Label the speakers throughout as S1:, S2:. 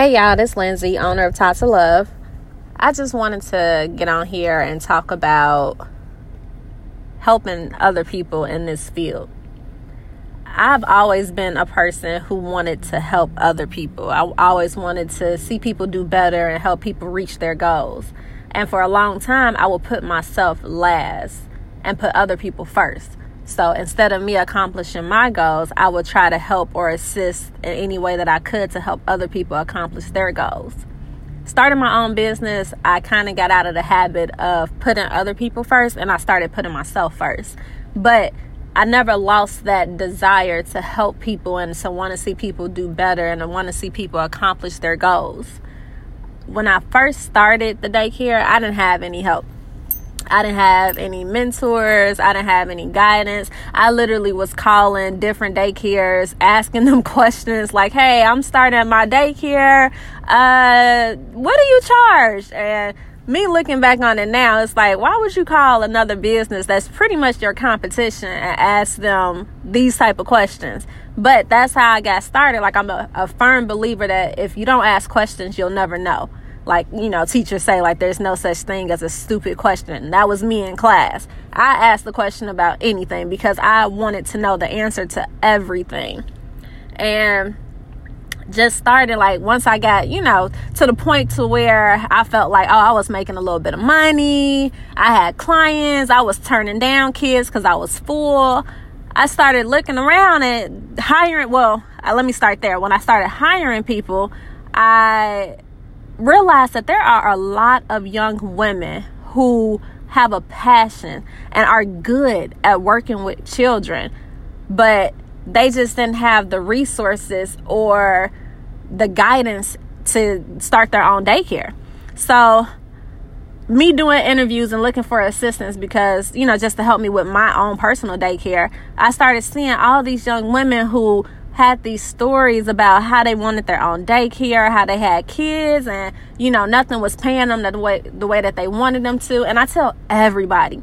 S1: Hey y'all, this Lindsay, owner of of Love. I just wanted to get on here and talk about helping other people in this field. I've always been a person who wanted to help other people. I always wanted to see people do better and help people reach their goals. And for a long time, I would put myself last and put other people first. So instead of me accomplishing my goals, I would try to help or assist in any way that I could to help other people accomplish their goals. Starting my own business, I kind of got out of the habit of putting other people first and I started putting myself first. But I never lost that desire to help people and to want to see people do better and to want to see people accomplish their goals. When I first started the daycare, I didn't have any help. I didn't have any mentors. I didn't have any guidance. I literally was calling different daycares, asking them questions like, hey, I'm starting my daycare. Uh, what do you charge? And me looking back on it now, it's like, why would you call another business that's pretty much your competition and ask them these type of questions? But that's how I got started. Like I'm a, a firm believer that if you don't ask questions, you'll never know like you know teachers say like there's no such thing as a stupid question. That was me in class. I asked the question about anything because i wanted to know the answer to everything. And just started like once i got you know to the point to where i felt like oh i was making a little bit of money. I had clients. I was turning down kids because i was full. I started looking around and hiring well uh, let me start there. When i started hiring people i realize that there are a lot of young women who have a passion and are good at working with children, but they just didn't have the resources or the guidance to start their own daycare. So, me doing interviews and looking for assistance because, you know, just to help me with my own personal daycare, I started seeing all these young women who had these stories about how they wanted their own daycare, how they had kids, and you know nothing was paying them the way the way that they wanted them to. And I tell everybody,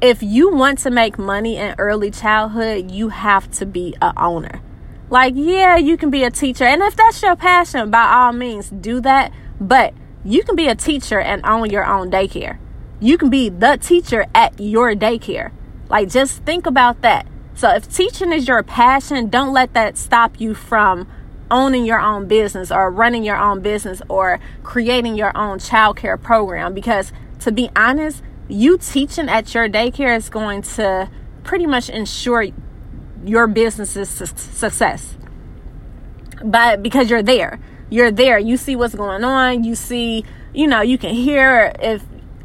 S1: if you want to make money in early childhood, you have to be a owner. Like, yeah, you can be a teacher, and if that's your passion, by all means, do that. But you can be a teacher and own your own daycare. You can be the teacher at your daycare. Like, just think about that so if teaching is your passion, don't let that stop you from owning your own business or running your own business or creating your own childcare program because to be honest, you teaching at your daycare is going to pretty much ensure your business's success. But because you're there, you're there, you see what's going on, you see, you know, you can hear if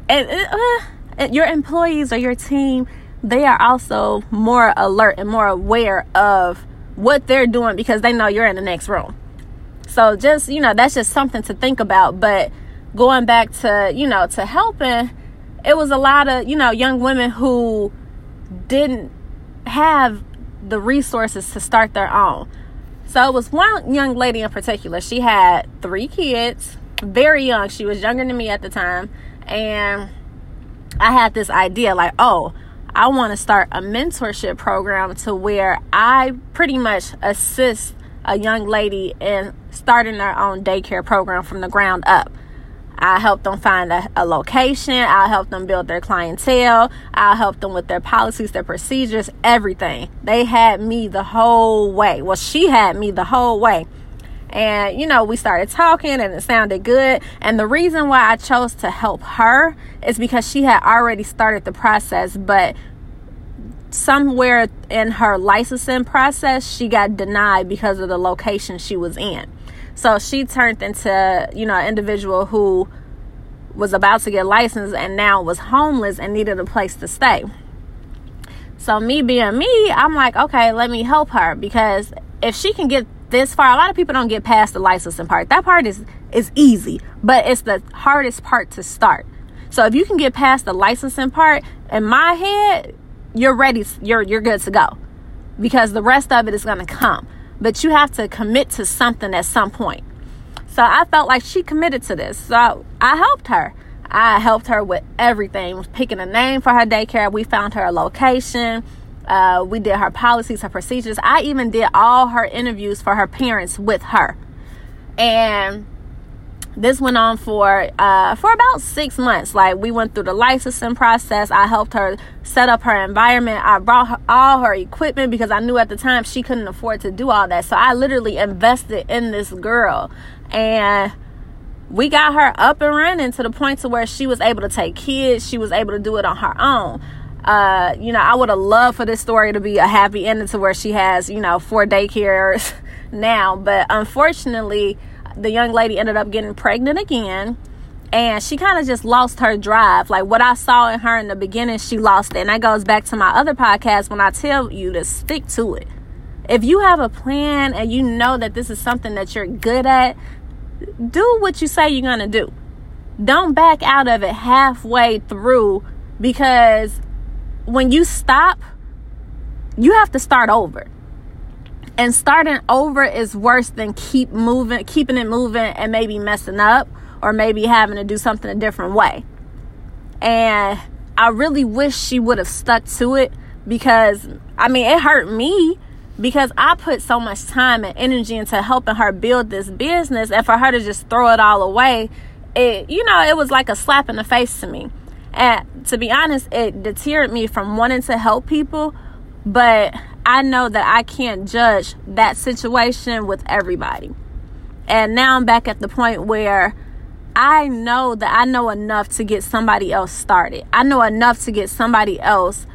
S1: and, uh, your employees or your team they are also more alert and more aware of what they're doing because they know you're in the next room. So just, you know, that's just something to think about. But going back to, you know, to helping, it was a lot of, you know, young women who didn't have the resources to start their own. So it was one young lady in particular. She had three kids, very young. She was younger than me at the time. And I had this idea like, oh, I want to start a mentorship program to where I pretty much assist a young lady in starting their own daycare program from the ground up. I help them find a, a, location. I'll help them build their clientele. I'll help them with their policies, their procedures, everything. They had me the whole way. Well, she had me the whole way. And, you know, we started talking and it sounded good. And the reason why I chose to help her is because she had already started the process, but somewhere in her licensing process, she got denied because of the location she was in. So she turned into, you know, an individual who was about to get licensed and now was homeless and needed a place to stay. So me being me, I'm like, okay, let me help her because if she can get this far, a lot of people don't get past the licensing part. That part is is easy, but it's the hardest part to start. So if you can get past the licensing part, in my head, you're ready you're you're good to go because the rest of it is to come. But you have to commit to something at some point. So i felt like she committed to this. So i helped her. I helped her with everything picking a name for her daycare. We found her a location uh, we did her policies her procedures i even did all her interviews for her parents with her And this went on for uh, for about six months. Like we went through the licensing process. I helped her set up her environment. I brought her, all her equipment because I knew at the time she couldn't afford to do all that. So I literally invested in this girl, and we got her up and running to the point to where she was able to take kids. She was able to do it on her own. Uh, you know, I would have loved for this story to be a happy ending to where she has, you know, four daycares now, but unfortunately the young lady ended up getting pregnant again and she kind of just lost her drive. Like what I saw in her in the beginning, she lost it. And that goes back to my other podcast when I tell you to stick to it. If you have a plan and you know that this is something that you're good at, do what you say you're going to do. Don't back out of it halfway through because when you stop, you have to start over. And starting over is worse than keep moving, keeping it moving and maybe messing up or maybe having to do something a different way. And I really wish she would have stuck to it because I mean, it hurt me because I put so much time and energy into helping her build this business and for her to just throw it all away, it you know, it was like a slap in the face to me. And to be honest, it deterred me from wanting to help people, but I know that I can't judge that situation with everybody. And now I'm back at the point where I know that I know enough to get somebody else started. I know enough to get somebody else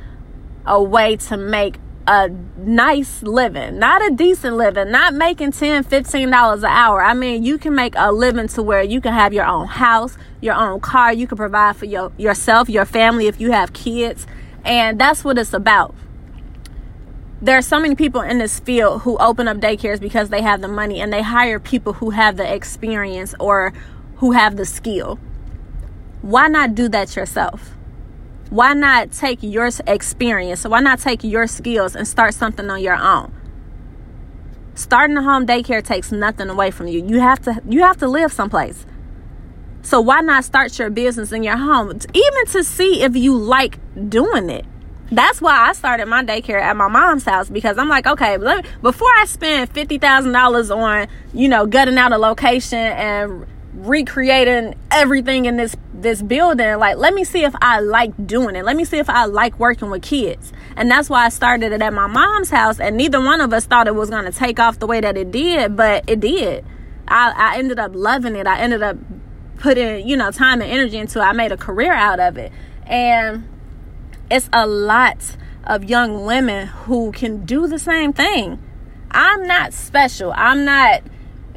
S1: a way to make a nice living, not a decent living, not making 10 $15 an hour. I mean, you can make a living to where you can have your own house, your own car, you can provide for your, yourself, your family if you have kids. And that's what it's about there are so many people in this field who open up daycares because they have the money and they hire people who have the experience or who have the skill. Why not do that yourself? Why not take your experience? Why not take your skills and start something on your own? Starting a home daycare takes nothing away from you. You have to you have to live someplace. So why not start your business in your home even to see if you like doing it? that's why I started my daycare at my mom's house because I'm like, okay, before I spend fifty thousand dollars on you know gutting out a location and recreating everything in this this building. Like let me see if i like doing it. Let me see if i like working with kids. And that's why i started it at my mom's house and neither one of us thought it was going to take off the way that it did but it did. I, I ended up loving it. I ended up putting you know time and energy into it. I made a career out of it. And it's a lot of young women who can do the same thing. I'm not special. I'm not,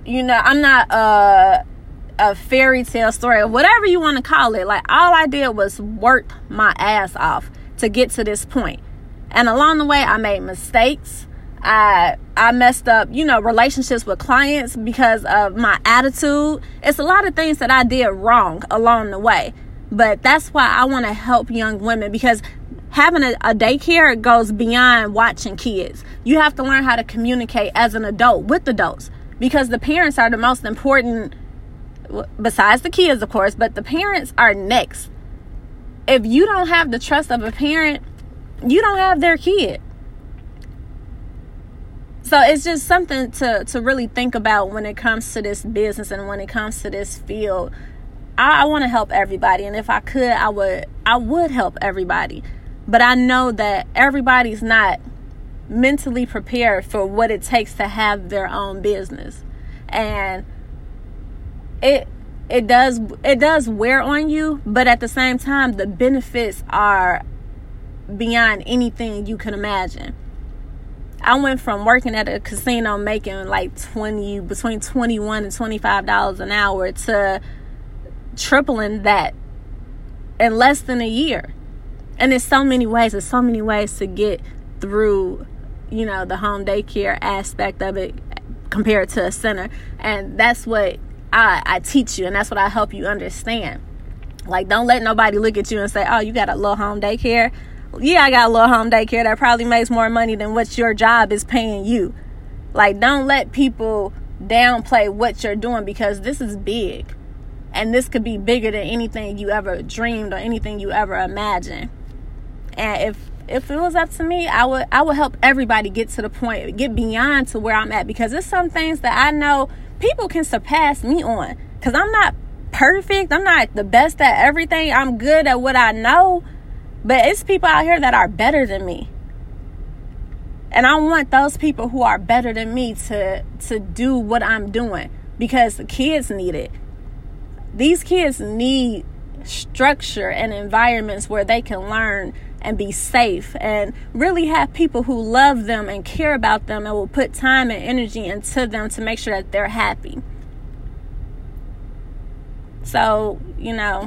S1: you know, I'm not a, a fairy tale story or whatever you want to call it. Like, all I did was work my ass off to get to this point. And along the way, I made mistakes. I I messed up, you know, relationships with clients because of my attitude. It's a lot of things that I did wrong along the way. But that's why I want to help young women because having a, a, daycare goes beyond watching kids. You have to learn how to communicate as an adult with adults because the parents are the most important, besides the kids, of course, but the parents are next. If you don't have the trust of a parent, you don't have their kid. So it's just something to, to really think about when it comes to this business and when it comes to this field. I, I want to help everybody, and if I could, I would I would help everybody but I know that everybody's not mentally prepared for what it takes to have their own business. And it it does it does wear on you, but at the same time the benefits are beyond anything you can imagine. I went from working at a casino making like 20 between 21 and 25 dollars an hour to tripling that in less than a year and there's so many ways there's so many ways to get through you know the home daycare aspect of it compared to a center and that's what I, I teach you and that's what I help you understand. Like don't let nobody look at you and say oh you got a little home daycare? Yeah I got a little home daycare that probably makes more money than what your job is paying you. Like don't let people downplay what you're doing because this is big and this could be bigger than anything you ever dreamed or anything you ever imagined. And if if it was up to me, I would I would help everybody get to the point, get beyond to where I'm at because there's some things that I know people can surpass me on because I'm not perfect. I'm not the best at everything. I'm good at what I know. But it's people out here that are better than me. And I want those people who are better than me to to do what I'm doing because the kids need it. These kids need structure and environments where they can learn and be safe and really have people who love them and care about them and will put time and energy into them to make sure that they're happy. So, you know,